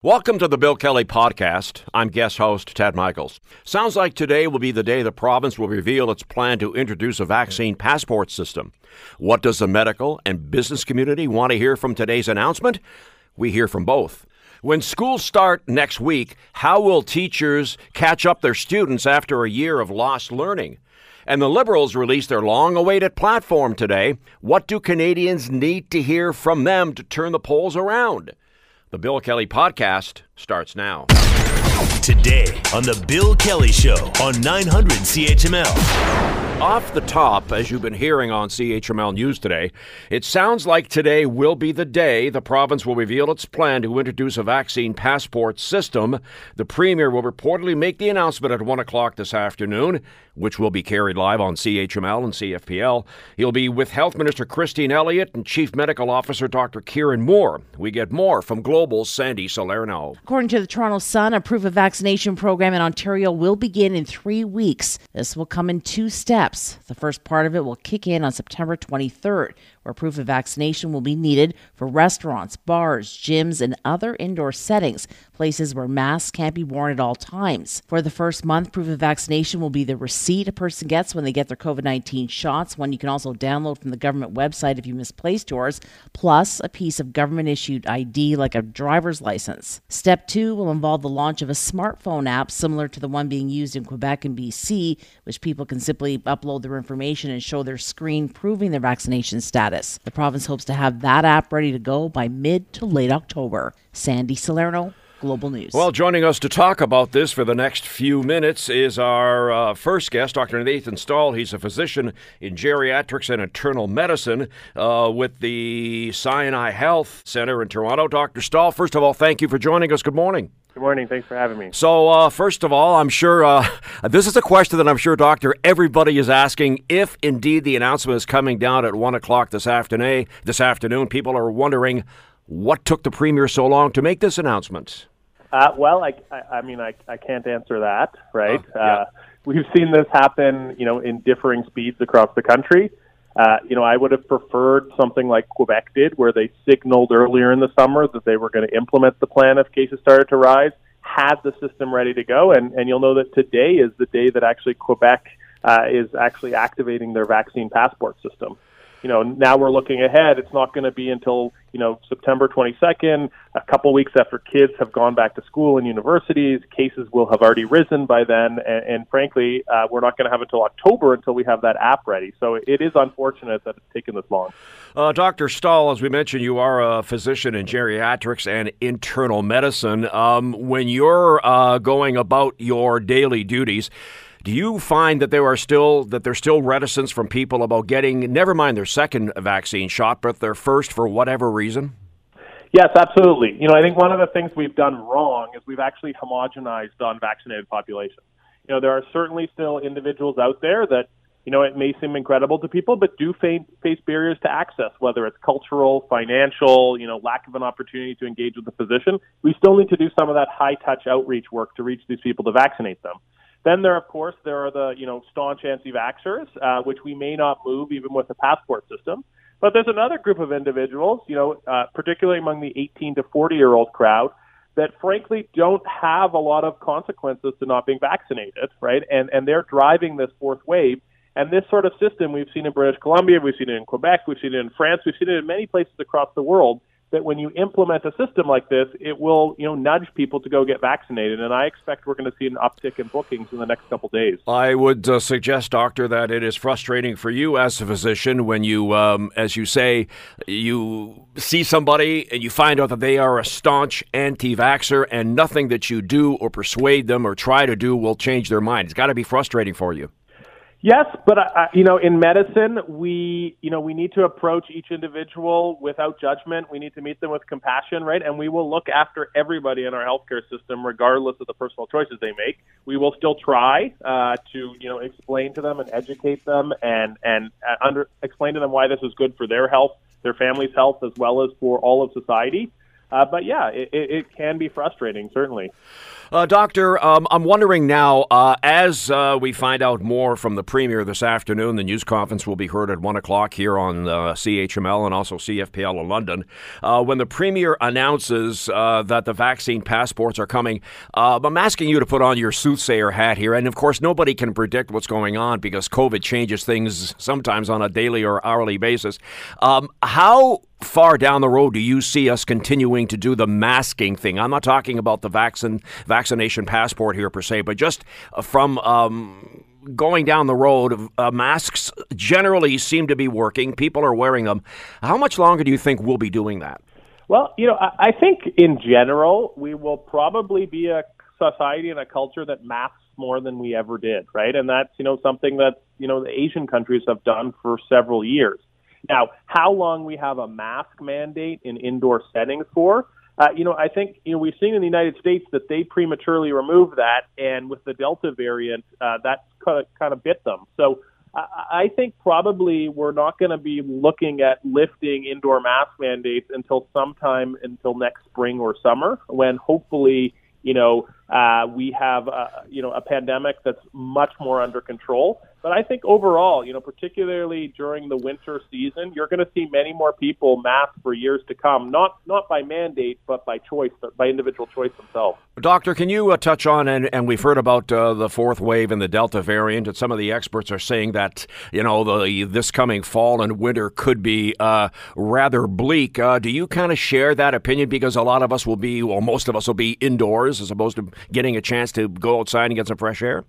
Welcome to the Bill Kelly Podcast. I'm guest host Ted Michaels. Sounds like today will be the day the province will reveal its plan to introduce a vaccine passport system. What does the medical and business community want to hear from today's announcement? We hear from both. When schools start next week, how will teachers catch up their students after a year of lost learning? And the Liberals released their long awaited platform today. What do Canadians need to hear from them to turn the polls around? The Bill Kelly Podcast starts now. Today on The Bill Kelly Show on 900 CHML. Off the top, as you've been hearing on CHML News today, it sounds like today will be the day the province will reveal its plan to introduce a vaccine passport system. The Premier will reportedly make the announcement at 1 o'clock this afternoon, which will be carried live on CHML and CFPL. He'll be with Health Minister Christine Elliott and Chief Medical Officer Dr. Kieran Moore. We get more from Global's Sandy Salerno. According to the Toronto Sun, a proof of vaccination program in Ontario will begin in three weeks. This will come in two steps. The first part of it will kick in on September 23rd, where proof of vaccination will be needed for restaurants, bars, gyms, and other indoor settings, places where masks can't be worn at all times. For the first month, proof of vaccination will be the receipt a person gets when they get their COVID 19 shots, one you can also download from the government website if you misplaced yours, plus a piece of government issued ID like a driver's license. Step two will involve the launch of a smartphone app similar to the one being used in Quebec and BC, which people can simply upload their information and show their screen proving their vaccination status. The province hopes to have that app ready to go by mid to late October. Sandy Salerno, Global News. Well, joining us to talk about this for the next few minutes is our uh, first guest, Dr. Nathan Stall. He's a physician in geriatrics and internal medicine uh, with the Sinai Health Center in Toronto. Dr. Stall, first of all, thank you for joining us. Good morning. Good morning. Thanks for having me. So, uh, first of all, I'm sure uh, this is a question that I'm sure, Doctor, everybody is asking. If indeed the announcement is coming down at one o'clock this afternoon, this afternoon, people are wondering what took the premier so long to make this announcement. Uh, well, I, I, I, mean, I, I can't answer that, right? Oh, yeah. Uh, we've seen this happen, you know, in differing speeds across the country. Uh, you know, I would have preferred something like Quebec did, where they signaled earlier in the summer that they were going to implement the plan if cases started to rise, had the system ready to go, and, and you'll know that today is the day that actually Quebec uh, is actually activating their vaccine passport system you know, now we're looking ahead. It's not going to be until, you know, September 22nd, a couple weeks after kids have gone back to school and universities. Cases will have already risen by then. And, and frankly, uh, we're not going to have until October until we have that app ready. So it is unfortunate that it's taken this long. Uh, Dr. Stall, as we mentioned, you are a physician in geriatrics and internal medicine. Um, when you're uh, going about your daily duties, do you find that there are still that there's still reticence from people about getting never mind their second vaccine shot, but their first for whatever reason? Yes, absolutely. You know, I think one of the things we've done wrong is we've actually homogenized the unvaccinated population. You know, there are certainly still individuals out there that, you know, it may seem incredible to people, but do face, face barriers to access, whether it's cultural, financial, you know, lack of an opportunity to engage with the physician. We still need to do some of that high touch outreach work to reach these people to vaccinate them. Then there, of course, there are the you know staunch anti-vaxxers, uh, which we may not move even with a passport system. But there's another group of individuals, you know, uh, particularly among the 18 to 40 year old crowd, that frankly don't have a lot of consequences to not being vaccinated, right? And and they're driving this fourth wave. And this sort of system we've seen in British Columbia, we've seen it in Quebec, we've seen it in France, we've seen it in many places across the world that when you implement a system like this, it will you know nudge people to go get vaccinated, and I expect we're going to see an uptick in bookings in the next couple days. I would uh, suggest, doctor, that it is frustrating for you as a physician when you, um, as you say, you see somebody and you find out that they are a staunch anti-vaxer, and nothing that you do or persuade them or try to do will change their mind. It's got to be frustrating for you. Yes, but uh, you know, in medicine, we you know we need to approach each individual without judgment. We need to meet them with compassion, right? And we will look after everybody in our healthcare system, regardless of the personal choices they make. We will still try uh, to you know explain to them and educate them and and uh, under explain to them why this is good for their health, their family's health, as well as for all of society. Uh, but yeah, it, it, can be frustrating, certainly. Uh, doctor, um, I'm wondering now, uh, as uh, we find out more from the Premier this afternoon, the news conference will be heard at 1 o'clock here on uh, CHML and also CFPL in London. Uh, when the Premier announces that the vaccine passports are coming, I'm asking you to put on your soothsayer hat here. And of course, nobody can predict what's going on because COVID changes things sometimes on a daily or hourly basis. Um, how far down the road do you see us continuing to do the masking thing? I'm not talking about the vaccine vaccination passport here per se, but just from um, going down the road, uh, masks generally seem to be working. People are wearing them. How much longer do you think we'll be doing that? Well, you know, I, I think in general we will probably be a society and a culture that masks more than we ever did, right? And that's you know something that you know the Asian countries have done for several years. Now, how long we have a mask mandate in indoor settings for, uh, you know, I think you know we've seen in the United States that they prematurely removed that, and with the Delta variant, uh, that kind of, kind of bit them. So I, I think probably we're not going to be looking at lifting indoor mask mandates until sometime until next spring or summer, when hopefully you know uh, we have uh, you know a pandemic that's much more under control. But I think overall, you know, particularly during the winter season, you're going to see many more people mask for years to come. Not not by mandate, but by choice, by individual choice themselves. Doctor, can you uh, touch on and, and we've heard about uh, the fourth wave and the Delta variant, and some of the experts are saying that you know the this coming fall and winter could be uh, rather bleak. Uh, do you kind of share that opinion? Because a lot of us will be, well, most of us will be indoors as opposed to getting a chance to go outside and get some fresh air.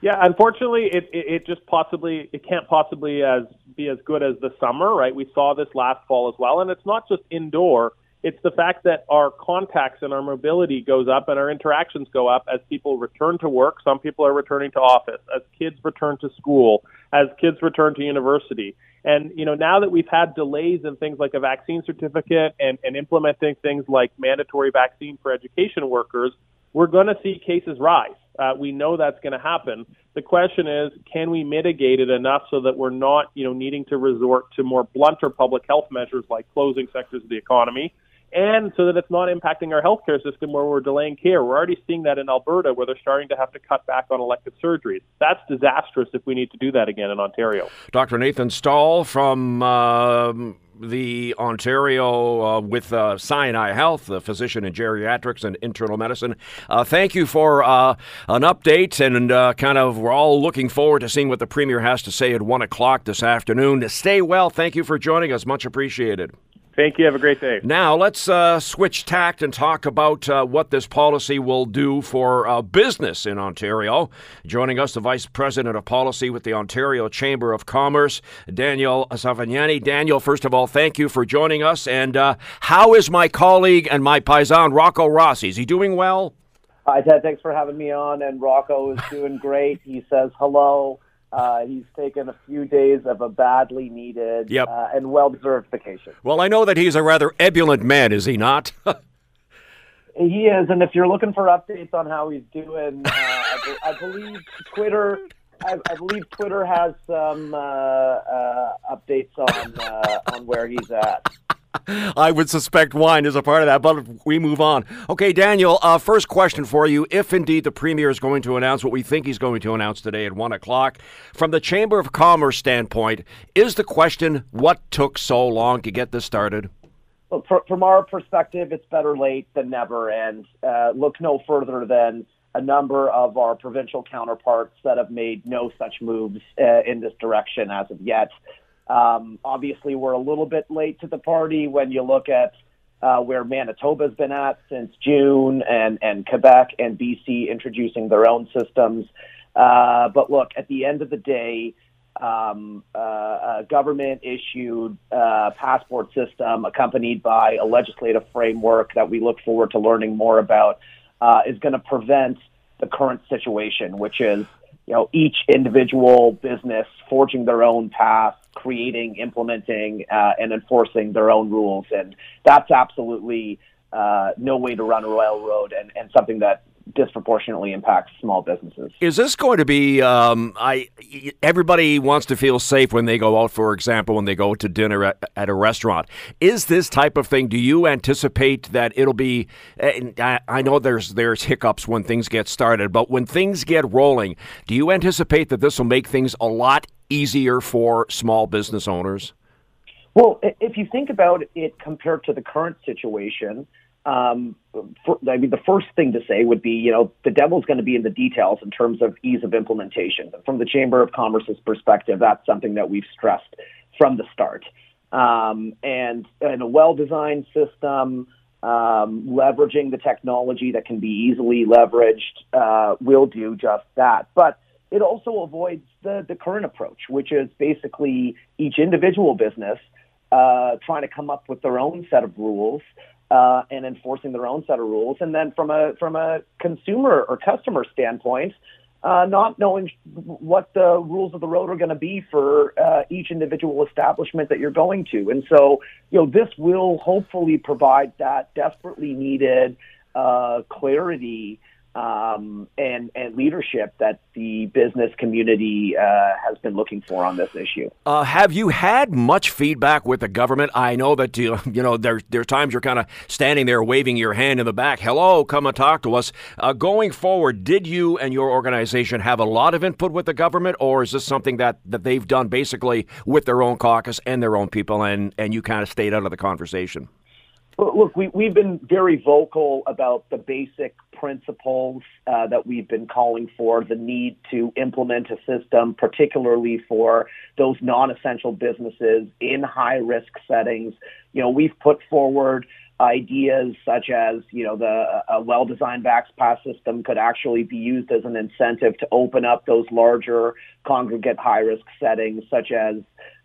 Yeah, unfortunately, it, it, it just possibly it can't possibly as be as good as the summer, right? We saw this last fall as well, and it's not just indoor. It's the fact that our contacts and our mobility goes up and our interactions go up as people return to work. Some people are returning to office, as kids return to school, as kids return to university. And you know, now that we've had delays in things like a vaccine certificate and, and implementing things like mandatory vaccine for education workers, we're going to see cases rise. Uh, we know that's going to happen. The question is, can we mitigate it enough so that we're not, you know, needing to resort to more blunter public health measures like closing sectors of the economy, and so that it's not impacting our healthcare system where we're delaying care. We're already seeing that in Alberta where they're starting to have to cut back on elective surgeries. That's disastrous if we need to do that again in Ontario. Dr. Nathan Stall from. Uh the Ontario uh, with uh, Sinai Health, the physician in geriatrics and internal medicine. Uh, thank you for uh, an update, and uh, kind of we're all looking forward to seeing what the Premier has to say at 1 o'clock this afternoon. Stay well. Thank you for joining us. Much appreciated. Thank you. Have a great day. Now, let's uh, switch tact and talk about uh, what this policy will do for uh, business in Ontario. Joining us, the Vice President of Policy with the Ontario Chamber of Commerce, Daniel Safayeni. Daniel, first of all, thank you for joining us. And uh, how is my colleague and my paisan, Rocco Rossi? Is he doing well? Hi, Ted. Thanks for having me on. And Rocco is doing great. He says hello. Uh, he's taken a few days of a badly needed yep. uh, and well deserved vacation. Well, I know that he's a rather ebullient man, is he not? he is, and if you're looking for updates on how he's doing, uh, I, be- I, believe Twitter. I, I, believe Twitter has some uh, uh, updates on uh, on where he's at. I would suspect wine is a part of that, but we move on. Okay, Daniel, uh, first question for you. If indeed the Premier is going to announce what we think he's going to announce today at 1 o'clock, from the Chamber of Commerce standpoint, is the question what took so long to get this started? Well, from our perspective, it's better late than never, and uh, look no further than a number of our provincial counterparts that have made no such moves uh, in this direction as of yet. Um, obviously, we're a little bit late to the party when you look at uh, where Manitoba's been at since June, and and Quebec and BC introducing their own systems. Uh, but look, at the end of the day, um, uh, a government issued uh, passport system accompanied by a legislative framework that we look forward to learning more about uh, is going to prevent the current situation, which is you know each individual business forging their own path creating, implementing, uh, and enforcing their own rules. And that's absolutely uh, no way to run a railroad and, and something that disproportionately impacts small businesses. Is this going to be? Um, I everybody wants to feel safe when they go out. For example, when they go to dinner at, at a restaurant, is this type of thing? Do you anticipate that it'll be? I, I know there's there's hiccups when things get started, but when things get rolling, do you anticipate that this will make things a lot easier for small business owners? Well, if you think about it compared to the current situation, um, for, I mean, the first thing to say would be, you know, the devil's going to be in the details in terms of ease of implementation. From the Chamber of Commerce's perspective, that's something that we've stressed from the start. Um, and in a well-designed system, um, leveraging the technology that can be easily leveraged uh, will do just that. But it also avoids the, the current approach, which is basically each individual business uh, trying to come up with their own set of rules uh, and enforcing their own set of rules. And then from a from a consumer or customer standpoint, uh, not knowing what the rules of the road are going to be for uh, each individual establishment that you're going to. And so, you know, this will hopefully provide that desperately needed uh, clarity um, and and leadership that the business community uh, has been looking for on this issue. Uh, have you had much feedback with the government? I know that you you know there there are times you're kind of standing there waving your hand in the back. Hello, come and talk to us. Uh, going forward, did you and your organization have a lot of input with the government, or is this something that, that they've done basically with their own caucus and their own people, and and you kind of stayed out of the conversation? Look, we, we've been very vocal about the basic principles uh, that we've been calling for, the need to implement a system, particularly for those non essential businesses in high risk settings. You know, we've put forward ideas such as, you know, the a well designed pass system could actually be used as an incentive to open up those larger congregate high risk settings, such as,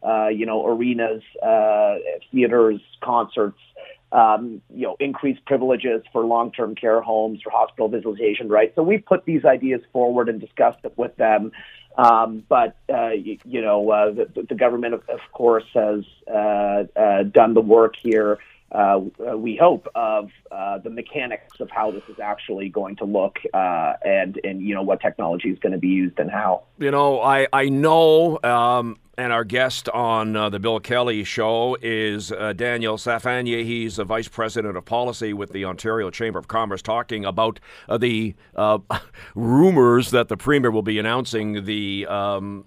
uh, you know, arenas, uh, theaters, concerts um, you know, increased privileges for long-term care homes or hospital visitation rights. So we've put these ideas forward and discussed it with them. Um, but uh, you, you, know, uh, the, the, government, of, of course, has uh, uh done the work here. Uh, we hope of uh, the mechanics of how this is actually going to look, and and you know what technology is going to be used and how. You know, I I know. Um and our guest on uh, the Bill Kelly show is uh, Daniel Safayeni. He's the Vice President of Policy with the Ontario Chamber of Commerce, talking about uh, the uh, rumors that the Premier will be announcing the. Um,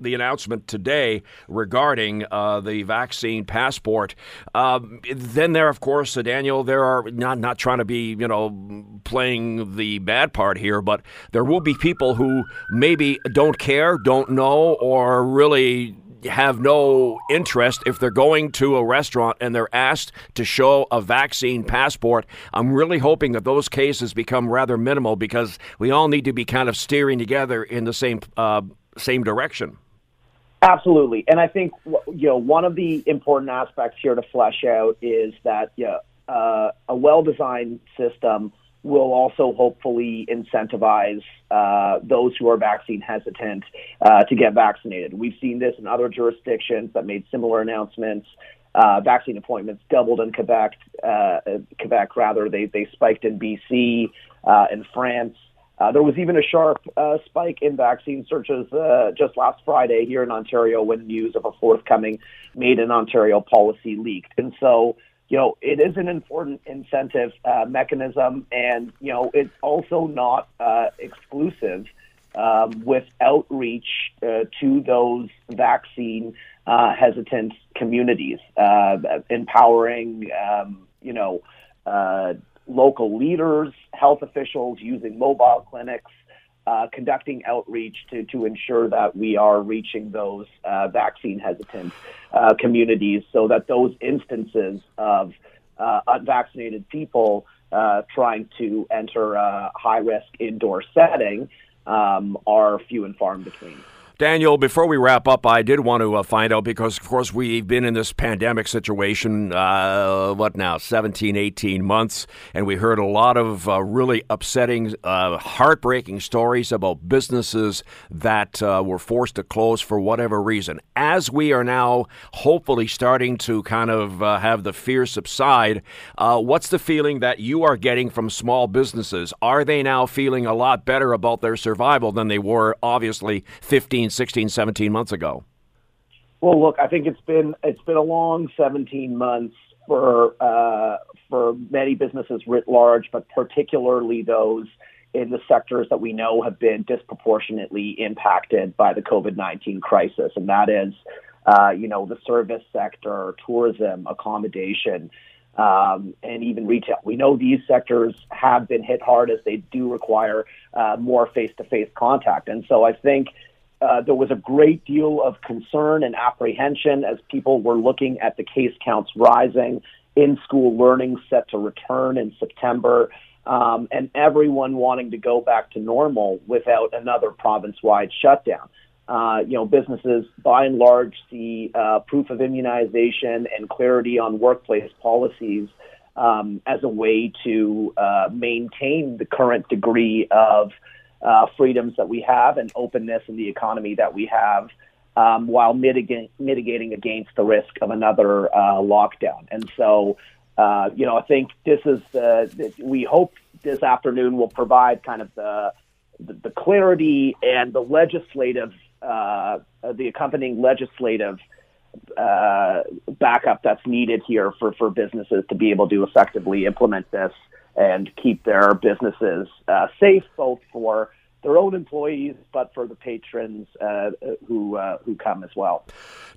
the announcement today regarding uh, the vaccine passport. Um, then there, of course, uh, Daniel, there are not not trying to be you know playing the bad part here, but there will be people who maybe don't care, don't know, or really have no interest if they're going to a restaurant and they're asked to show a vaccine passport. I'm really hoping that those cases become rather minimal because we all need to be kind of steering together in the same uh, same direction. Absolutely, and I think you know one of the important aspects here to flesh out is that yeah, uh, a well-designed system will also hopefully incentivize uh, those who are vaccine hesitant uh, to get vaccinated. We've seen this in other jurisdictions that made similar announcements. Uh, vaccine appointments doubled in Quebec. Uh, Quebec, rather, they they spiked in BC, uh, in France. Uh, there was even a sharp spike in vaccine searches just last Friday here in Ontario when news of a forthcoming Made in Ontario policy leaked. And so, you know, it is an important incentive uh, mechanism, and you know, it's also not uh, exclusive um, with outreach uh, to those vaccine uh, hesitant communities, uh, empowering, um, you know, uh, local leaders, health officials using mobile clinics uh, conducting outreach to, to ensure that we are reaching those uh, vaccine hesitant uh, communities so that those instances of uh, unvaccinated people uh, trying to enter a high risk indoor setting um, are few and far in between. Daniel, before we wrap up, I did want to uh, find out because, of course, we've been in this pandemic situation, uh, what now, 17, 18 months, and we heard a lot of uh, really upsetting, uh, heartbreaking stories about businesses that uh, were forced to close for whatever reason. As we are now hopefully starting to kind of uh, have the fear subside, what's the feeling that you are getting from small businesses? Are they now feeling a lot better about their survival than they were, obviously, 15, 16, 17 months ago? Well, look, I think it's been it's been a long 17 months for uh, for many businesses writ large, but particularly those in the sectors that we know have been disproportionately impacted by the COVID 19 crisis, and that is, uh, you know, the service sector, tourism, accommodation. Um, and even retail. We know these sectors have been hit hard as they do require uh, more face-to-face contact, and so I think uh, there was a great deal of concern and apprehension as people were looking at the case counts rising, in school learning set to return in September, um, and everyone wanting to go back to normal without another province wide shutdown. Uh, you know, businesses by and large see uh, proof of immunization and clarity on workplace policies um, as a way to uh, maintain the current degree of uh, freedoms that we have and openness in the economy that we have, um, while mitigating mitigating against the risk of another uh, lockdown. And so, uh, you know, I think this is the, we hope this afternoon will provide kind of the the, the clarity and the legislative uh, the accompanying legislative uh, backup that's needed here for, for businesses to be able to effectively implement this and keep their businesses uh, safe, both for their own employees, but for the patrons uh, who uh, who come as well.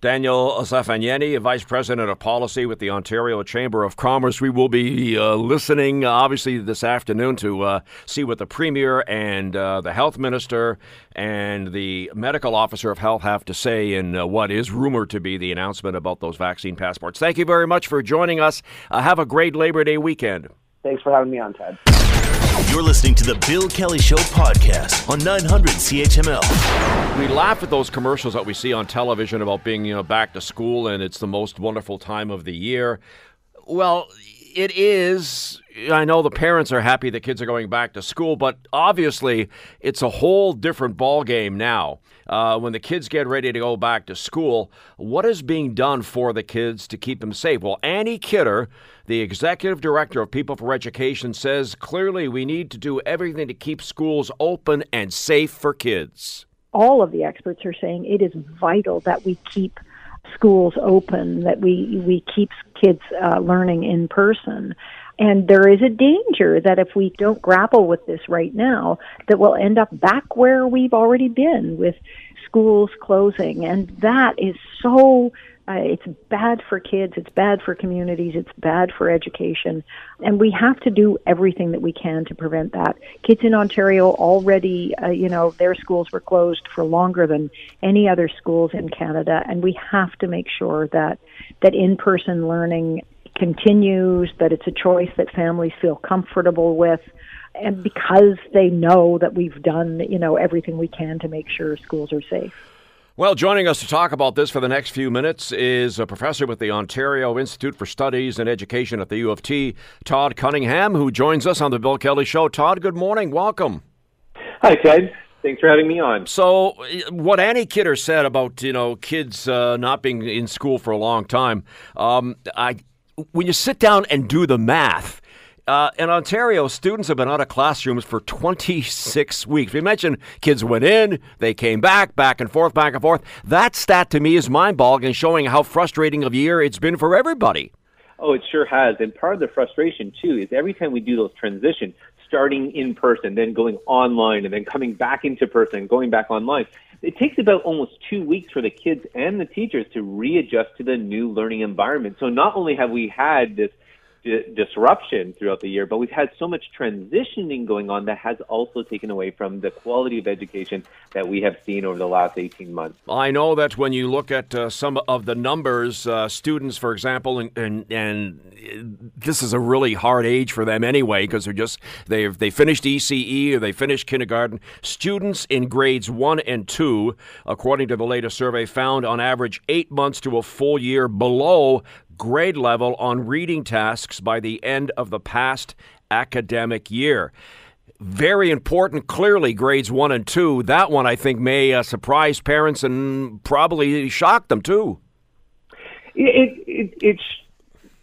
Daniel Safayeni, Vice President of Policy with the Ontario Chamber of Commerce. We will be uh, listening, uh, obviously, this afternoon to uh, see what the Premier and uh, the Health Minister and the Medical Officer of Health have to say in what is rumored to be the announcement about those vaccine passports. Thank you very much for joining us. have a great Labor Day weekend. Thanks for having me on, Ted. You're listening to the Bill Kelly Show podcast on 900 CHML. We laugh at those commercials that we see on television about being, you know, back to school and it's the most wonderful time of the year. Well, it is. I know the parents are happy the kids are going back to school, but obviously it's a whole different ball game now. Uh, when the kids get ready to go back to school, what is being done for the kids to keep them safe? Well, Annie Kidder, the executive director of People for Education, says clearly we need to do everything to keep schools open and safe for kids. All of the experts are saying it is vital that we keep schools open, that we we keep kids uh, learning in person. And there is a danger that if we don't grapple with this right now, that we'll end up back where we've already been with schools closing. And that is so uh, it's bad for kids, it's bad for communities, it's bad for education, and we have to do everything that we can to prevent that. Kids in Ontario already, uh, you know, their schools were closed for longer than any other schools in Canada, and we have to make sure that that in-person learning continues, that it's a choice that families feel comfortable with and because they know that we've done, you know, everything we can to make sure schools are safe. Well, joining us to talk about this for the next few minutes is a professor with the Ontario Institute for Studies and Education at the U of T, Todd Cunningham, who joins us on the Bill Kelly Show. Todd, good morning. Welcome. Hi, Ted. Thanks for having me on. So, what Annie Kidder said about you know kids uh, not being in school for a long time, um, I when you sit down and do the math, uh, in Ontario, students have been out of classrooms for 26 weeks. We mentioned kids went in, they came back, back and forth, back and forth. That stat to me is mind boggling, showing how frustrating of a year it's been for everybody. Oh, it sure has. And part of the frustration, too, is every time we do those transitions, starting in person, then going online, and then coming back into person, going back online, it takes about almost two weeks for the kids and the teachers to readjust to the new learning environment. So not only have we had this di- disruption throughout the year, but we've had so much transitioning going on that has also taken away from the quality of education that we have seen over the last 18 months. I know that when you look at uh, some of the numbers, uh, students, for example, and, and, and this is a really hard age for them anyway because they're just they they finished ECE or they finished kindergarten. Students in grades one and two, according to the latest survey, found on average eight months to a full year below grade level on reading tasks by the end of the past academic year. Very important, clearly, grades one and two. That one, I think, may uh, surprise parents and probably shock them too. It, it, it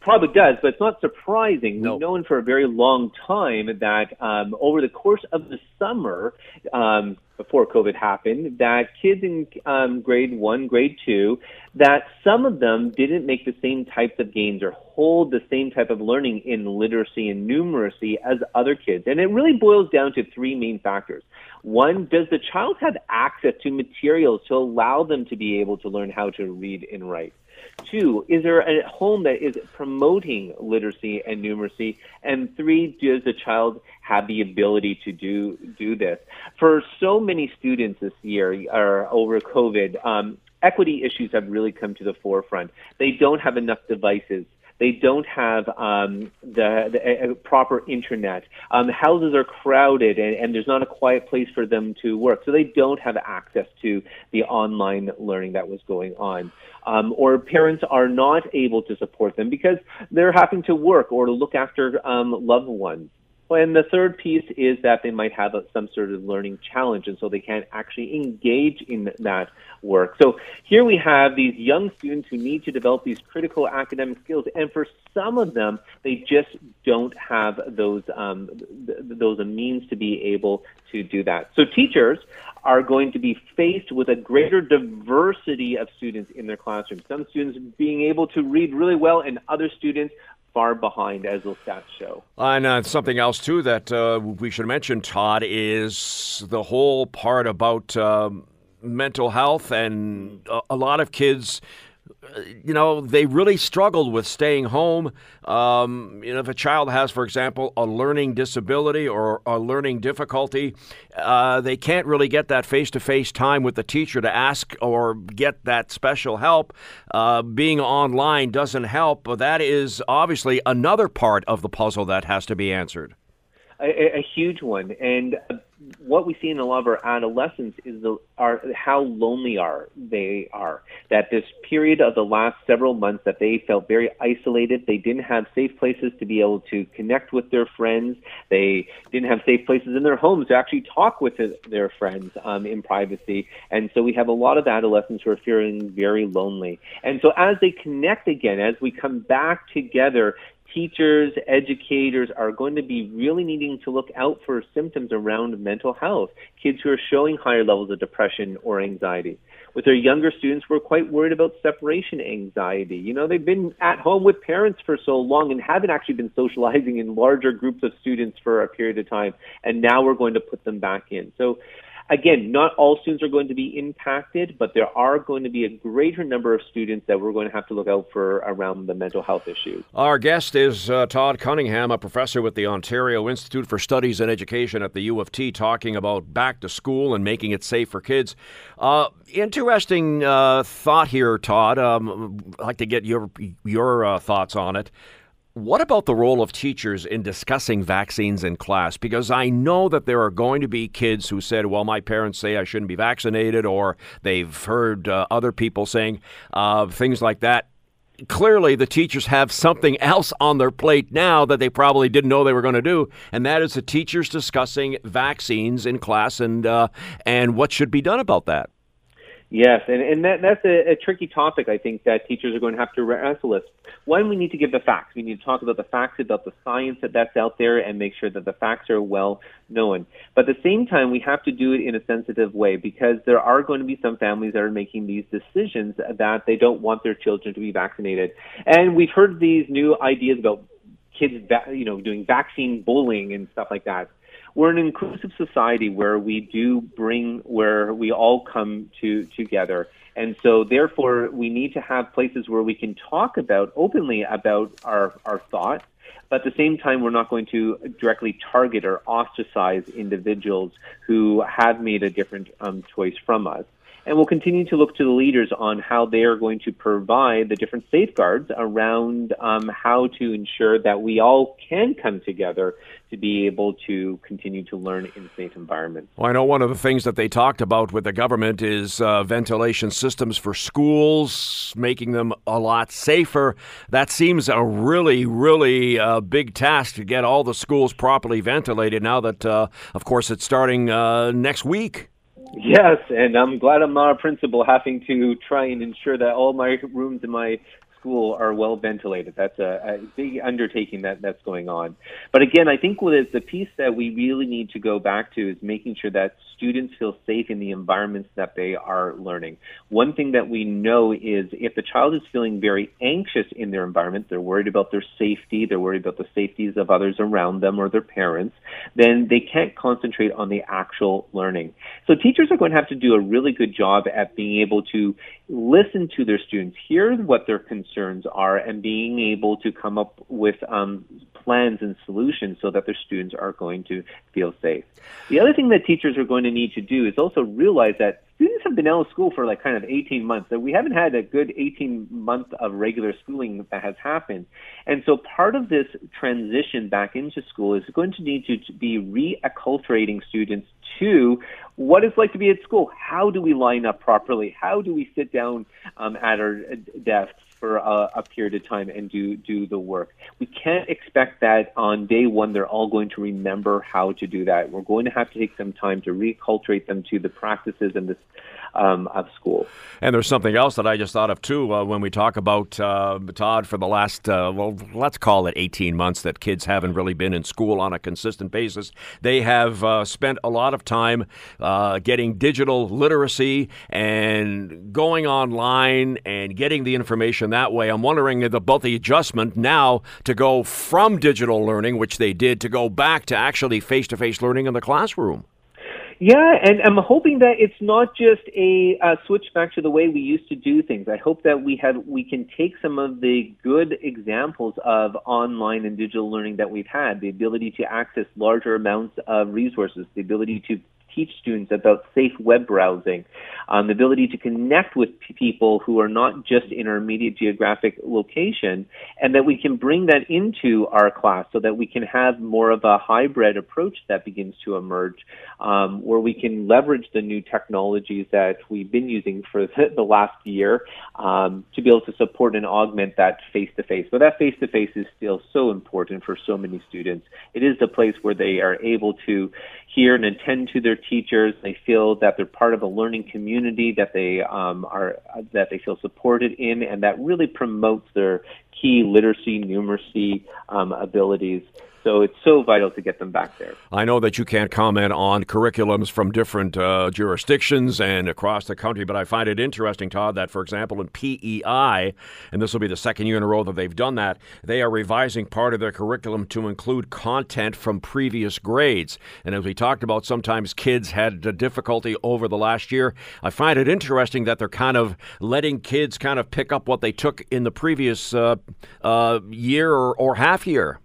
probably does, but it's not surprising. No. We've known for a very long time that um, over the course of the summer, um, before COVID happened, that kids in um, grade one, grade two, that some of them didn't make the same types of gains or hold the same type of learning in literacy and numeracy as other kids. And it really boils down to three main factors. One, does the child have access to materials to allow them to be able to learn how to read and write? Two, is there a home that is promoting literacy and numeracy? And three, does the child have the ability to do do this? For so many students this year, or over COVID, um, equity issues have really come to the forefront. They don't have enough devices. They don't have um, the, the uh, proper internet. Um, houses are crowded, and, and there's not a quiet place for them to work. So they don't have access to the online learning that was going on. Um, or parents are not able to support them because they're having to work or to look after um, loved ones. And the third piece is that they might have some sort of learning challenge, and so they can't actually engage in that work. So here we have these young students who need to develop these critical academic skills, and for some of them, they just don't have those um, th- those means to be able to do that. So teachers are going to be faced with a greater diversity of students in their classroom. Some students being able to read really well, and other students far behind, as those stats show. And uh, something else too that uh, we should mention, Todd, is the whole part about um, mental health, and a, a lot of kids. Uh, You know, they really struggled with staying home. Um, you know, if a child has, for example, a learning disability or a learning difficulty, uh, they can't really get that face to face time with the teacher to ask or get that special help. Uh, being online doesn't help, that is obviously another part of the puzzle that has to be answered. A, a huge one. And uh, what we see in a lot of our adolescents is the are how lonely are they are. That this period of the last several months that they felt very isolated. They didn't have safe places to be able to connect with their friends. They didn't have safe places in their homes to actually talk with their friends um, in privacy. And so we have a lot of adolescents who are feeling very lonely. And so as they connect again, as we come back together, teachers, educators are going to be really needing to look out for symptoms around mental health. Kids who are showing higher levels of depression or anxiety. With our younger students, we're quite worried about separation anxiety. You know, they've been at home with parents for so long and haven't actually been socializing in larger groups of students for a period of time. And now we're going to put them back in. So again, not all students are going to be impacted, but there are going to be a greater number of students that we're going to have to look out for around the mental health issues. Our guest is uh, Todd Cunningham, a professor with the Ontario Institute for Studies and Education at the U of T, talking about back to school and making it safe for kids. Uh, interesting uh, thought here, Todd. Um, I'd like to get your your uh, thoughts on it. What about the role of teachers in discussing vaccines in class? Because I know that there are going to be kids who said, well, my parents say I shouldn't be vaccinated, or they've heard uh, other people saying uh, things like that. Clearly, the teachers have something else on their plate now that they probably didn't know they were going to do, and that is the teachers discussing vaccines in class and uh, and what should be done about that. Yes, and, and that, that's a, a tricky topic, I think, that teachers are going to have to wrestle with. One, we need to give the facts. We need to talk about the facts, about the science that that's out there, and make sure that the facts are well known. But at the same time, we have to do it in a sensitive way because there are going to be some families that are making these decisions that they don't want their children to be vaccinated. And we've heard these new ideas about kids, you know, doing vaccine bullying and stuff like that. We're an inclusive society where we do bring, where we all come to together. And so therefore we need to have places where we can talk about openly about our, our thoughts but at the same time, we're not going to directly target or ostracize individuals who have made a different um, choice from us. And we'll continue to look to the leaders on how they are going to provide the different safeguards around um, how to ensure that we all can come together to be able to continue to learn in safe environments. Well, I know one of the things that they talked about with the government is uh, ventilation systems for schools, making them a lot safer. That seems a really, really uh, big task to get all the schools properly ventilated now that, uh, of course, it's starting uh, next week. Yes, and I'm glad I'm not a principal having to try and ensure that all my rooms in my school are well ventilated. That's a, a big undertaking that, that's going on. But again, I think what is the piece that we really need to go back to is making sure that students feel safe in the environments that they are learning. One thing that we know is if the child is feeling very anxious in their environment, they're worried about their safety, they're worried about the safeties of others around them or their parents, then they can't concentrate on the actual learning. So teachers are going to have to do a really good job at being able to listen to their students, hear what their concerns are, and being able to come up with um, plans and solutions so that their students are going to feel safe. The other thing that teachers are going to need to do is also realize that students have been out of school for like kind of 18 months. So we haven't had a good 18 month of regular schooling that has happened. And so part of this transition back into school is going to need to be reacculturating students to what it's like to be at school. How do we line up properly? How do we sit down um, at our desks? For a, a, period of time and do do the work. We can't expect that on day one they're all going to remember how to do that. We're going to have to take some time to reculturate them to the practices and the um, of school. And there's something else that I just thought of too uh, when we talk about uh, Todd for the last uh, well, let's call it 18 months that kids haven't really been in school on a consistent basis. They have uh, spent a lot of time uh, getting digital literacy and going online and getting the information that way. I'm wondering about the adjustment now to go from digital learning, which they did, to go back to actually face-to-face learning in the classroom. Yeah, and I'm hoping that it's not just a switch back to the way we used to do things. I hope that we have we can take some of the good examples of online and digital learning that we've had, the ability to access larger amounts of resources, the ability to teach students about safe web browsing, um, the ability to connect with people who are not just in our immediate geographic location, and that we can bring that into our class so that we can have more of a hybrid approach that begins to emerge, um, where we can leverage the new technologies that we've been using for the, the last year um, to be able to support and augment that face to face. But that face to face is still so important for so many students. It is the place where they are able to hear and attend to their teachers. They feel that they're part of a learning community that they um, are that they feel supported in, and that really promotes their key literacy, numeracy um, abilities. So it's so vital to get them back there. I know that you can't comment on curriculums from different uh, jurisdictions and across the country, but I find it interesting, Todd, that, for example, in PEI, and this will be the second year in a row that they've done that, they are revising part of their curriculum to include content from previous grades. And as we talked about, sometimes kids had difficulty over the last year. I find it interesting that they're kind of letting kids kind of pick up what they took in the previous uh, uh, year or, or half year.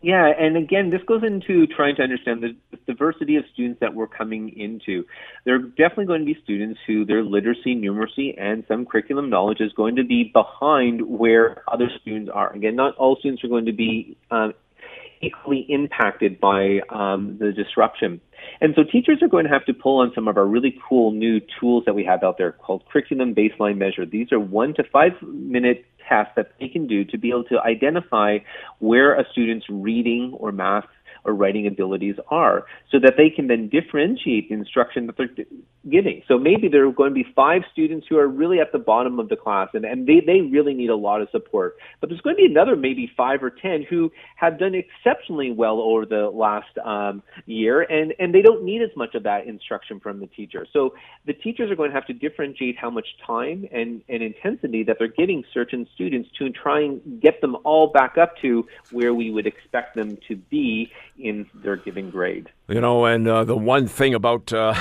Yeah, and again, this goes into trying to understand the diversity of students that we're coming into. There are definitely going to be students who their literacy, numeracy, and some curriculum knowledge is going to be behind where other students are. Again, not all students are going to be um, equally impacted by um, the disruption. And so teachers are going to have to pull on some of our really cool new tools that we have out there called Curriculum Baseline Measure. These are one to five minute tests that they can do to be able to identify where a student's reading or math or writing abilities are so that they can then differentiate the instruction that they're giving. So maybe there are going to be five students who are really at the bottom of the class and, and they, they really need a lot of support. But there's going to be another maybe five or ten who have done exceptionally well over the last um, year and, and they don't need as much of that instruction from the teacher. So the teachers are going to have to differentiate how much time and, and intensity that they're giving certain students to try and get them all back up to where we would expect them to be in their given grade. You know, and uh, the one thing about uh,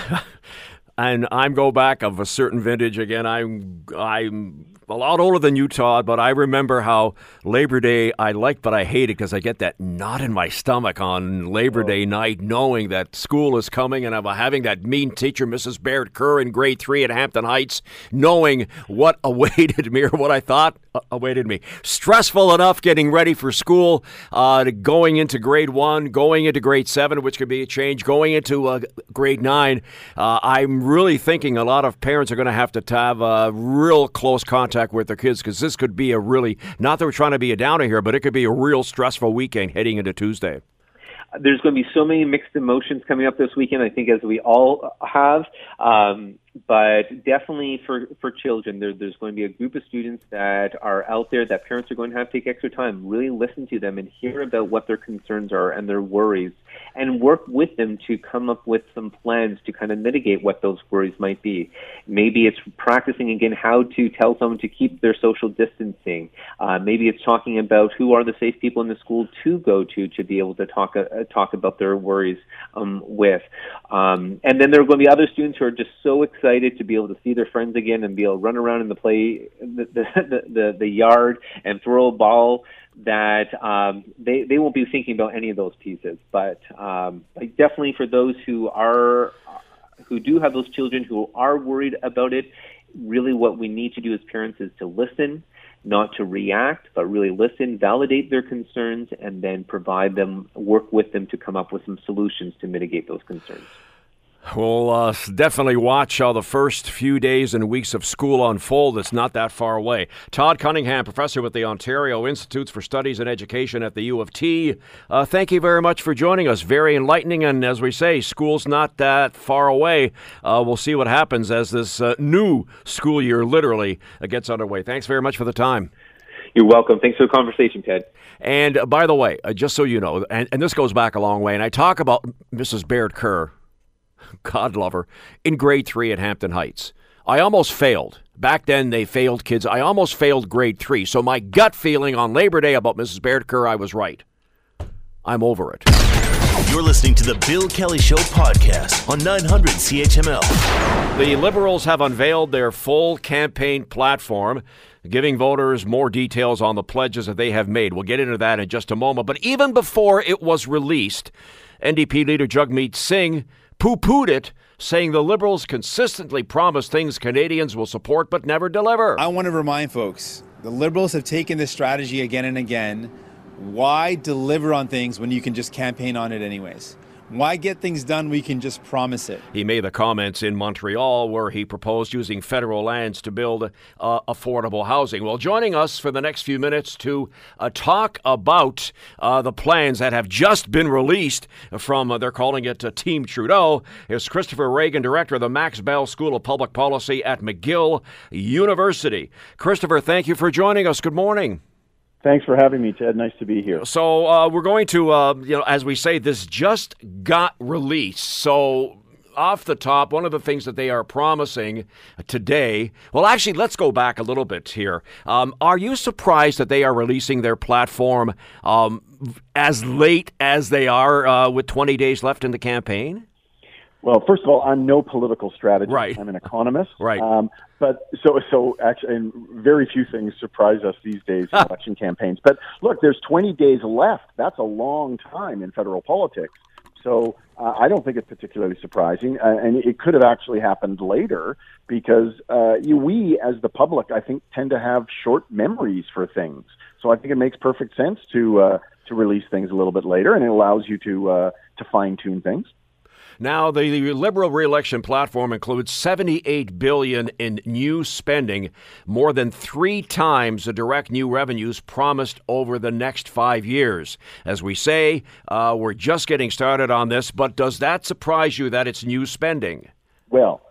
and I'm go back of a certain vintage again. I'm I'm a lot older than you, Todd, but I remember how Labor Day I like, but I hate it because I get that knot in my stomach on Labor oh. Day night, knowing that school is coming, and I'm having that mean teacher, Mrs. Baird Kerr, in grade three at Hampton Heights, knowing what awaited me or what I thought awaited me. Stressful enough getting ready for school, uh, going into grade one, going into grade seven, which could be a change, going into uh, grade nine. Uh, I'm really thinking a lot of parents are going to have to have a real close contact with their kids because this could be a really, not that we're trying to be a downer here, but it could be a real stressful weekend heading into Tuesday there's going to be so many mixed emotions coming up this weekend. I think as we all have. Um, but definitely for, for children, there, there's going to be a group of students that are out there that parents are going to have to take extra time, really listen to them and hear about what their concerns are and their worries, and work with them to come up with some plans to kind of mitigate what those worries might be. Maybe it's practicing again how to tell someone to keep their social distancing. Uh, maybe it's talking about who are the safe people in the school to go to to be able to talk uh, talk about their worries um, with. Um, and then there are going to be other students who are just so excited excited to be able to see their friends again and be able to run around in the play the the the, the yard and throw a ball that um, they they won't be thinking about any of those pieces. But um, definitely for those who are who do have those children who are worried about it, really what we need to do as parents is to listen, not to react, but really listen, validate their concerns, and then provide them, work with them to come up with some solutions to mitigate those concerns. We'll uh, definitely watch how the first few days and weeks of school unfold. It's not that far away. Todd Cunningham, professor with the Ontario Institutes for Studies and Education at the U of T. Uh, thank you very much for joining us. Very enlightening, and as we say, school's not that far away. Uh, we'll see what happens as this uh, new school year literally uh, gets underway. Thanks very much for the time. You're welcome. Thanks for the conversation, Ted. And uh, by the way, just so you know, and, and this goes back a long way, and I talk about Mrs. Baird Kerr God love her, in grade three at Hampton Heights. I almost failed. Back then, they failed kids. I almost failed grade three. So my gut feeling on Labor Day about Mrs. Baird Kerr, I was right. I'm over it. You're listening to the Bill Kelly Show podcast on 900 CHML. The Liberals have unveiled their full campaign platform, giving voters more details on the pledges that they have made. We'll get into that in just a moment. But even before it was released, NDP leader Jagmeet Singh poo pooed it, saying the Liberals consistently promise things Canadians will support but never deliver. I want to remind folks the Liberals have taken this strategy again and again. Why deliver on things when you can just campaign on it anyways? Why get things done we can just promise it? He made the comments in Montreal where he proposed using federal lands to build uh, affordable housing. Well, joining us for the next few minutes to uh, talk about uh, the plans that have just been released from, uh, they're calling it uh, Team Trudeau, is Christopher Ragan, director of the Max Bell School of Public Policy at McGill University. Christopher, thank you for joining us. Good morning. Thanks for having me, Ted. Nice to be here. So uh, we're going to, uh, you know, as we say, this just got released. So off the top, one of the things that they are promising today. Well, actually, let's go back a little bit here. Um, are you surprised that they are releasing their platform um, as late as they are uh, with 20 days left in the campaign? Well, first of all, I'm no political strategist. Right. I'm an economist. Right. Um, but so so actually, and very few things surprise us these days in election campaigns. But look, there's 20 days left. That's a long time in federal politics. So uh, I don't think it's particularly surprising, uh, and it could have actually happened later because uh, you, we, as the public, I think, tend to have short memories for things. So I think it makes perfect sense to uh, to release things a little bit later, and it allows you to uh, to fine tune things. Now, the, Liberal reelection platform includes 78 billion in new spending, more than three times the direct new revenues promised over the next five years. As we say, uh, we're just getting started on this, but does that surprise you that it's new spending? Well,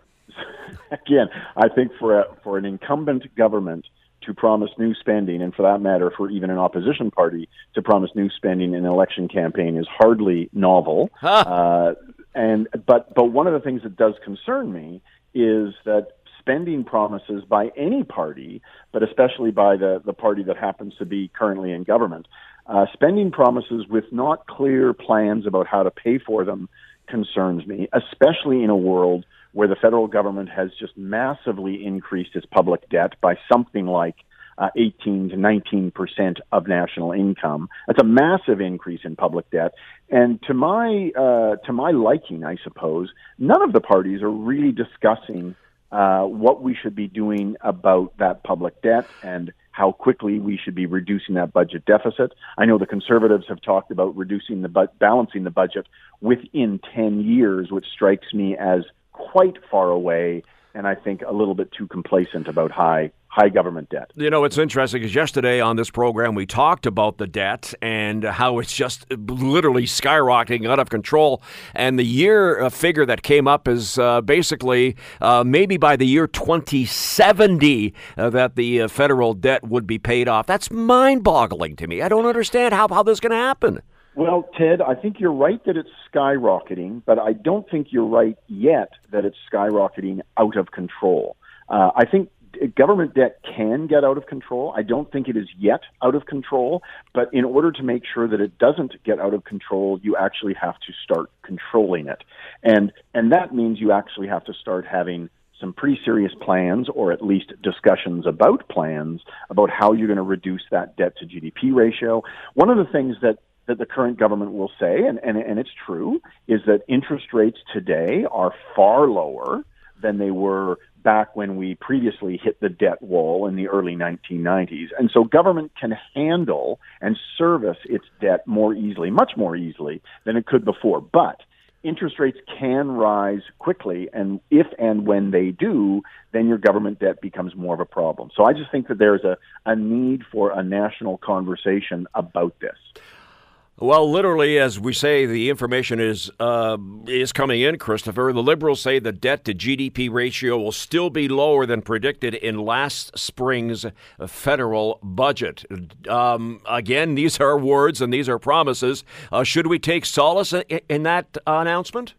again, I think for a, for an incumbent government to promise new spending, and for that matter, for even an opposition party to promise new spending in an election campaign, is hardly novel. Huh. Uh, and but but one of the things that does concern me is that spending promises by any party, but especially by the the party that happens to be currently in government, uh, spending promises with not clear plans about how to pay for them concerns me, especially in a world where the federal government has just massively increased its public debt by something like uh, 18 to 19 percent of national income. That's a massive increase in public debt, and to my uh, to my liking, I suppose, none of the parties are really discussing uh, what we should be doing about that public debt and how quickly we should be reducing that budget deficit. I know the conservatives have talked about reducing the bu- balancing the budget within 10 years, which strikes me as quite far away and I think a little bit too complacent about high high government debt. You know, it's interesting because yesterday on this program we talked about the debt and how it's just literally skyrocketing out of control. And the year uh, figure that came up is uh, basically uh, maybe by the year 2070 uh, that the uh, federal debt would be paid off. That's mind boggling to me. I don't understand how, how this is going to happen. Well, Ted, I think you're right that it's skyrocketing, but I don't think you're right yet that it's skyrocketing out of control. Uh, I think government debt can get out of control. I don't think it is yet out of control, but in order to make sure that it doesn't get out of control, you actually have to start controlling it. And and that means you actually have to start having some pretty serious plans or at least discussions about plans about how you're going to reduce that debt to GDP ratio. One of the things that that the current government will say, and, and, and it's true, is that interest rates today are far lower than they were back when we previously hit the debt wall in the early 1990s. And so government can handle and service its debt more easily, much more easily than it could before. But interest rates can rise quickly, and if and when they do, then your government debt becomes more of a problem. So I just think that there's a, a need for a national conversation about this. Well, literally, as we say, the information is uh, is coming in, Christopher. The Liberals say the debt to GDP ratio will still be lower than predicted in last spring's federal budget. Um, again, these are words and these are promises. Uh, should we take solace in, in that announcement?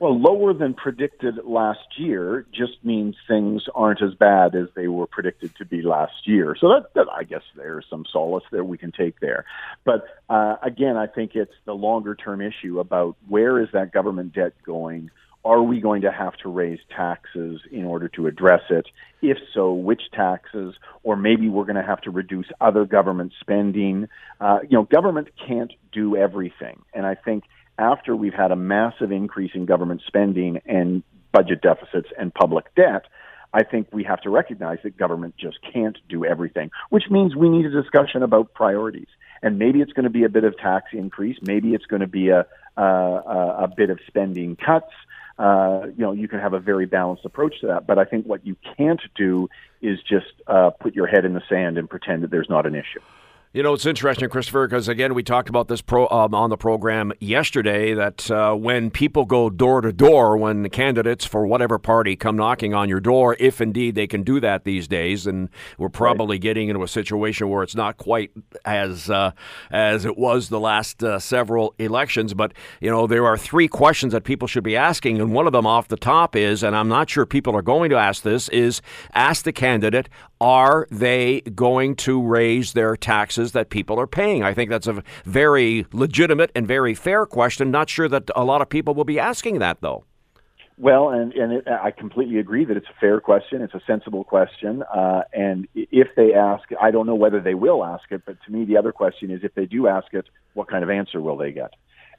Well, lower than predicted last year just means things aren't as bad as they were predicted to be last year. So that, that I guess there's some solace that we can take there. But uh, again, I think it's the longer term issue about where is that government debt going? Are we going to have to raise taxes in order to address it? If so, which taxes? Or maybe we're going to have to reduce other government spending. Uh, you know, government can't do everything. And I think after we've had a massive increase in government spending and budget deficits and public debt, I think we have to recognize that government just can't do everything, which means we need a discussion about priorities. And maybe it's going to be a bit of tax increase. Maybe it's going to be a, a, a bit of spending cuts. Uh, you know, you can have a very balanced approach to that. But I think what you can't do is just uh, put your head in the sand and pretend that there's not an issue. You know, it's interesting, Christopher, because again, we talked about this pro, um, on the program yesterday that uh, when people go door to door, when candidates for whatever party come knocking on your door, if indeed they can do that these days, and we're probably right. getting into a situation where it's not quite as uh, as it was the last uh, several elections. But you know, there are three questions that people should be asking, and one of them off the top is, and I'm not sure people are going to ask this, is ask the candidate, are they going to raise their taxes that people are paying? I think that's a very legitimate and very fair question. Not sure that a lot of people will be asking that, though. Well, and and it, I completely agree that it's a fair question. It's a sensible question, uh, and if they ask, I don't know whether they will ask it, but to me, the other question is, if they do ask it, what kind of answer will they get?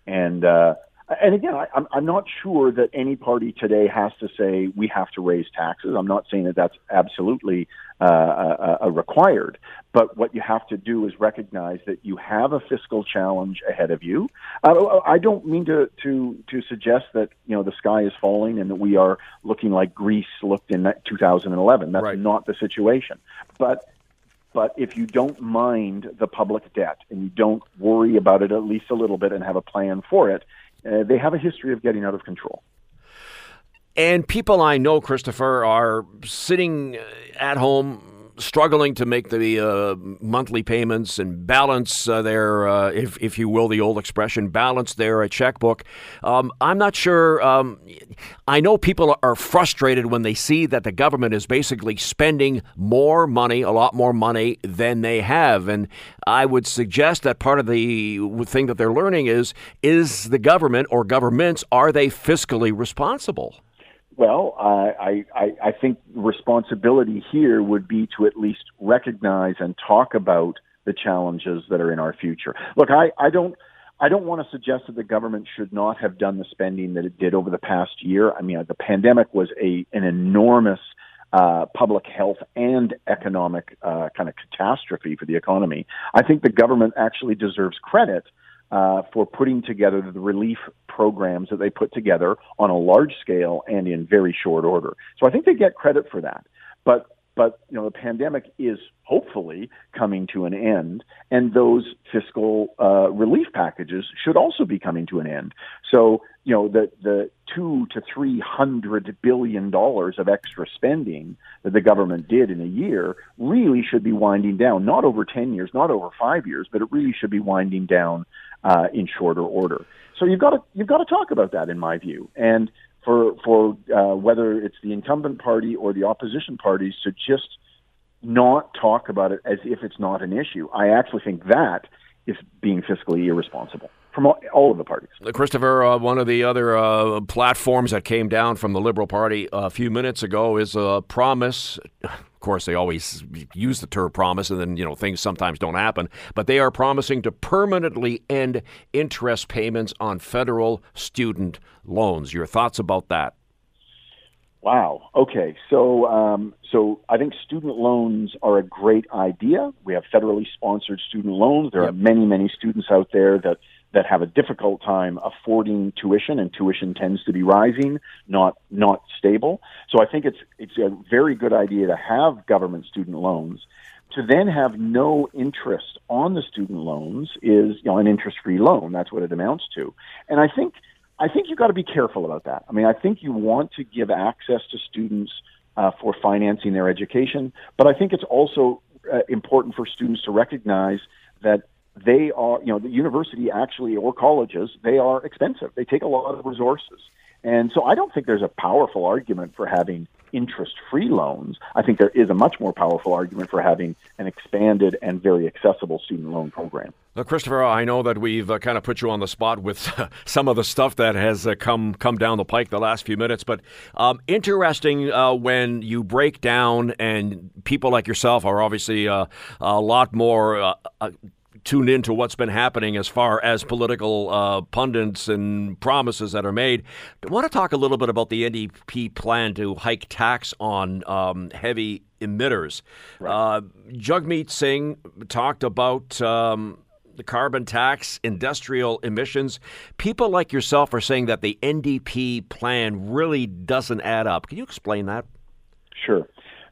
And uh, and again, I, I'm, I'm not sure that any party today has to say we have to raise taxes. I'm not saying that that's absolutely uh, a, a required, but what you have to do is recognize that you have a fiscal challenge ahead of you. Uh, I don't mean to, to to suggest that you know the sky is falling and that we are looking like Greece looked in 2011. That's right. not the situation, but but if you don't mind the public debt and you don't worry about it at least a little bit and have a plan for it, uh, they have a history of getting out of control. And people I know, Christopher, are sitting at home struggling to make the uh, monthly payments and balance uh, their, uh, if, if you will, the old expression, balance their uh, checkbook. Um, I'm not sure. Um, I know people are frustrated when they see that the government is basically spending more money, a lot more money than they have. And I would suggest that part of the thing that they're learning is is the government or governments, are they fiscally responsible? Well, I, I, I think responsibility here would be to at least recognize and talk about the challenges that are in our future. Look, I, I don't. I don't want to suggest that the government should not have done the spending that it did over the past year. I mean, the pandemic was a an enormous uh, public health and economic uh, kind of catastrophe for the economy. I think the government actually deserves credit uh, for putting together the relief programs that they put together on a large scale and in very short order. So I think they get credit for that. But but you know the pandemic is hopefully coming to an end, and those fiscal uh, relief packages should also be coming to an end. So you know the the two to three hundred billion dollars of extra spending that the government did in a year really should be winding down, not over ten years, not over five years, but it really should be winding down uh, in shorter order. So you've got to you've got to talk about that, in my view, and for for uh, whether it's the incumbent party or the opposition parties to just not talk about it as if it's not an issue. I actually think that is being fiscally irresponsible from all, of the parties. Christopher, uh, one of the other uh, platforms that came down from the Liberal Party a few minutes ago is a promise. Of course, they always use the term promise, and then you know things sometimes don't happen. But they are promising to permanently end interest payments on federal student loans. Your thoughts about that? Wow. Okay. So, um, so I think student loans are a great idea. We have federally sponsored student loans. There yep. are many, many students out there that that have a difficult time affording tuition, and tuition tends to be rising, not not stable. So I think it's it's a very good idea to have government student loans. To then have no interest on the student loans is you know an interest-free loan. That's what it amounts to. And I think I think you've got to be careful about that. I mean, I think you want to give access to students uh, for financing their education, but I think it's also uh, important for students to recognize that they are, you know, the university actually or colleges, they are expensive. They take a lot of resources. And so I don't think there's a powerful argument for having interest free loans. I think there is a much more powerful argument for having an expanded and very accessible student loan program. Now, Christopher, I know that we've uh, kind of put you on the spot with some of the stuff that has uh, come come down the pike the last few minutes, but um, interesting uh, when you break down, and people like yourself are obviously uh, a lot more tuned into what's been happening as far as political uh, pundits and promises that are made. I want to talk a little bit about the NDP plan to hike tax on um, heavy emitters. Right. Uh, Jagmeet Singh talked about. Um, the carbon tax, industrial emissions. People like yourself are saying that the NDP plan really doesn't add up. Can you explain that? Sure.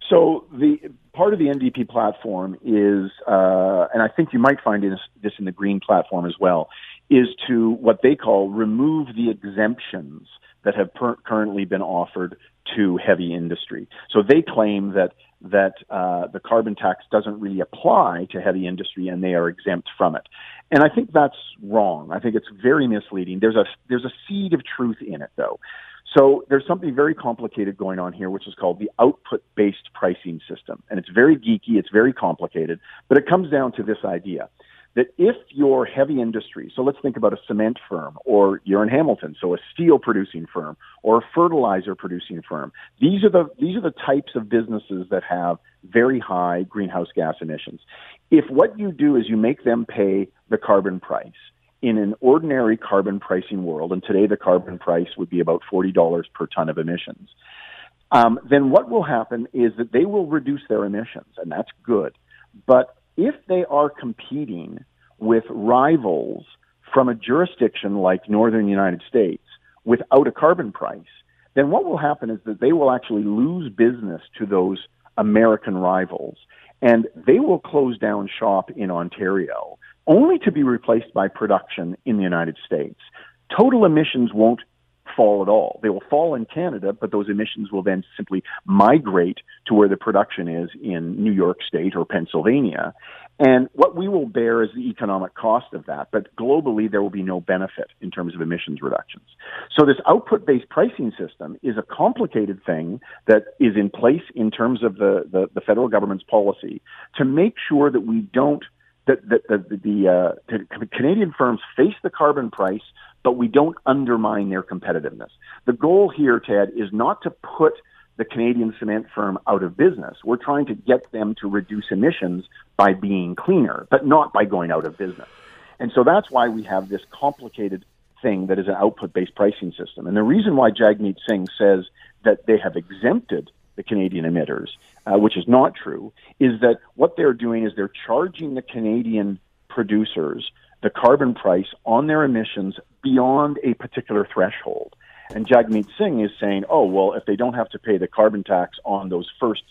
So the part of the NDP platform is, uh, and I think you might find this, this in the Green platform as well, is to what they call remove the exemptions that have per- currently been offered to heavy industry. So they claim that that uh, the carbon tax doesn't really apply to heavy industry and they are exempt from it. And I think that's wrong. I think it's very misleading. There's a there's a seed of truth in it though. So there's something very complicated going on here, which is called the output based pricing system. And it's very geeky, it's very complicated, but it comes down to this idea that if your heavy industry, so let's think about a cement firm, or you're in Hamilton, so a steel producing firm, or a fertilizer producing firm, these are the, these are the types of businesses that have very high greenhouse gas emissions. If what you do is you make them pay the carbon price, in an ordinary carbon pricing world, and today the carbon price would be about $40 per ton of emissions, um, then what will happen is that they will reduce their emissions, and that's good. But if they are competing with rivals from a jurisdiction like northern United States without a carbon price, then what will happen is that they will actually lose business to those American rivals, and they will close down shop in Ontario only to be replaced by production in the United States. Total emissions won't fall at all. They will fall in Canada, but those emissions will then simply migrate to where the production is in New York State or Pennsylvania. And what we will bear is the economic cost of that, but globally there will be no benefit in terms of emissions reductions. So this output-based pricing system is a complicated thing that is in place in terms of the, the, the federal government's policy to make sure that we don't that, that, that the, the, uh, the Canadian firms face the carbon price, but we don't undermine their competitiveness. The goal here, Ted, is not to put the Canadian cement firm out of business. We're trying to get them to reduce emissions by being cleaner, but not by going out of business. And so that's why we have this complicated thing that is an output based pricing system. And the reason why Jagmeet Singh says that they have exempted the Canadian emitters, uh, which is not true, is that what they're doing is they're charging the Canadian producers the carbon price on their emissions beyond a particular threshold. And Jagmeet Singh is saying, oh, well, if they don't have to pay the carbon tax on those first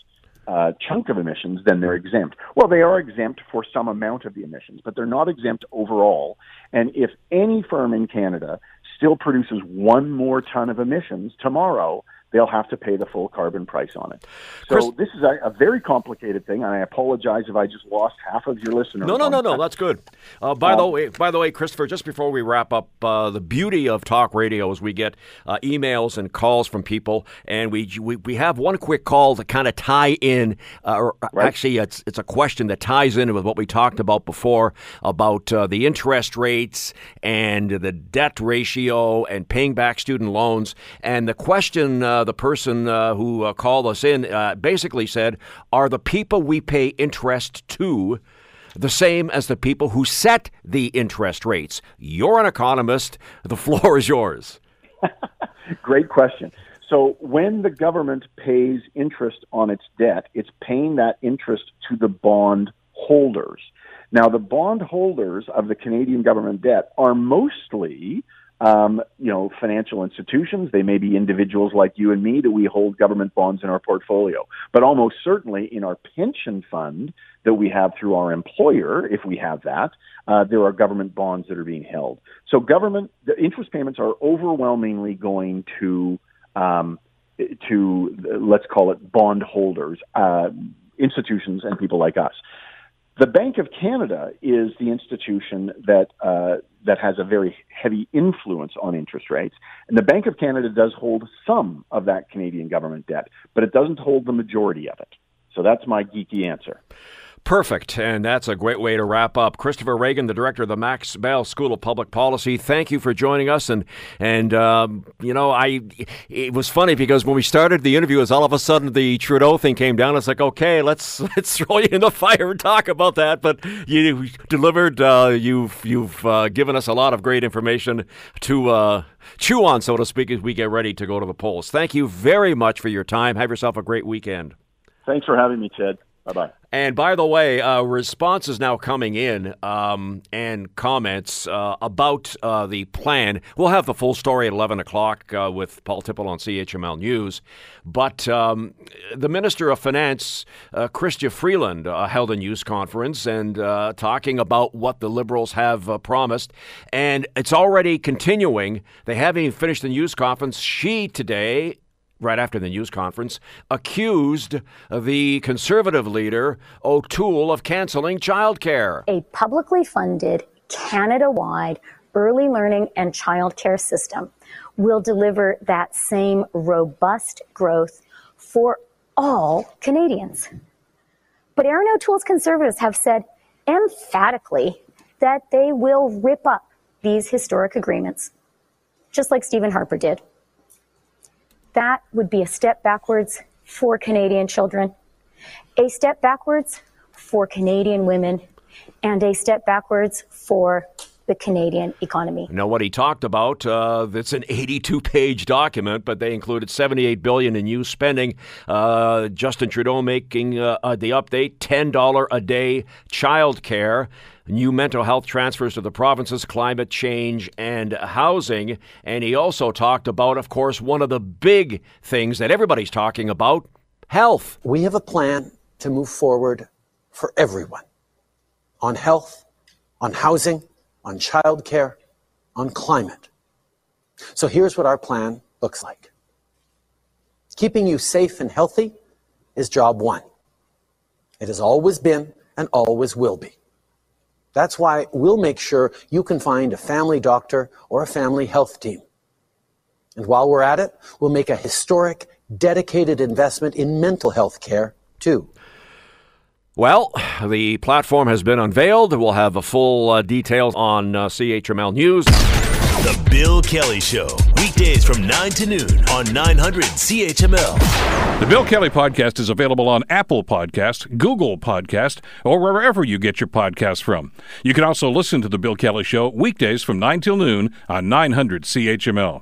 uh, chunk of emissions, then they're exempt. Well, they are exempt for some amount of the emissions, but they're not exempt overall. And if any firm in Canada still produces one more ton of emissions tomorrow, they'll have to pay the full carbon price on it. So Chris, this is a, a, very complicated thing, and I apologize if I just lost half of your listeners. No, no, no, no, that's good. Uh, by um, the way, by the way, Christopher, just before we wrap up, uh, the beauty of talk radio is we get uh, emails and calls from people, and we we, we have one quick call to kind of tie in, uh, or uh, right. actually, it's it's a question that ties in with what we talked about before about uh, the interest rates and the debt ratio and paying back student loans, and the question uh, the person uh, who uh, called us in uh, basically said, Are the people we pay interest to the same as the people who set the interest rates? You're an economist. The floor is yours. Great question. So, when the government pays interest on its debt, it's paying that interest to the bond holders. Now, the bond holders of the Canadian government debt are mostly um, you know, financial institutions. They may be individuals like you and me that we hold government bonds in our portfolio. But almost certainly in our pension fund that we have through our employer, if we have that, uh, there are government bonds that are being held. So government, the interest payments are overwhelmingly going to, um, to let's call it bond holders, uh, institutions and people like us. The Bank of Canada is the institution that uh, that has a very heavy influence on interest rates, and the Bank of Canada does hold some of that Canadian government debt, but it doesn't hold the majority of it. So that's my geeky answer. Perfect. And that's a great way to wrap up. Christopher Ragan, the director of the Max Bell School of Public Policy, thank you for joining us. And, and um, you know, I it was funny because when we started the interview, as all of a sudden the Trudeau thing came down, it's like, okay, let's let's throw you in the fire and talk about that. But you delivered, uh, you've, you've uh, given us a lot of great information to uh, chew on, so to speak, as we get ready to go to the polls. Thank you very much for your time. Have yourself a great weekend. Thanks for having me, Ted. Bye bye. And by the way, uh, responses now coming in um, and comments uh, about uh, the plan. We'll have the full story at 11 o'clock uh, with Paul Tipple on CHML News. But um, the Minister of Finance, uh, Chrystia Freeland, uh, held a news conference and talking about what the Liberals have promised. And it's already continuing. They haven't even finished the news conference. She today right after the news conference, accused the conservative leader, O'Toole, of canceling childcare. A publicly funded, Canada wide early learning and childcare system will deliver that same robust growth for all Canadians. But Erin O'Toole's conservatives have said emphatically that they will rip up these historic agreements, just like Stephen Harper did. That would be a step backwards for Canadian children, a step backwards for Canadian women, and a step backwards for the Canadian economy. Now, what he talked about, uh, it's an 82-page document, but they included 78 billion in new spending. Uh, Justin Trudeau making uh, uh the update: $10 a day child care new mental health transfers to the provinces, climate change, and housing. And he also talked about, of course, one of the big things that everybody's talking about health. We have a plan to move forward for everyone on health, on housing, on childcare, on climate. So here's what our plan looks like. Keeping you safe and healthy is job one. It has always been and always will be. That's why we'll make sure you can find a family doctor or a family health team. And while we're at it, we'll make a historic, dedicated investment in mental health care, too. Well, the platform has been unveiled. We'll have a full uh, details on uh, CHML News. The Bill Kelly Show, weekdays from 9 to noon on 900 CHML. The Bill Kelly Podcast is available on Apple Podcast, Google Podcast, or wherever you get your podcasts from. You can also listen to The Bill Kelly Show weekdays from 9 till noon on 900 CHML.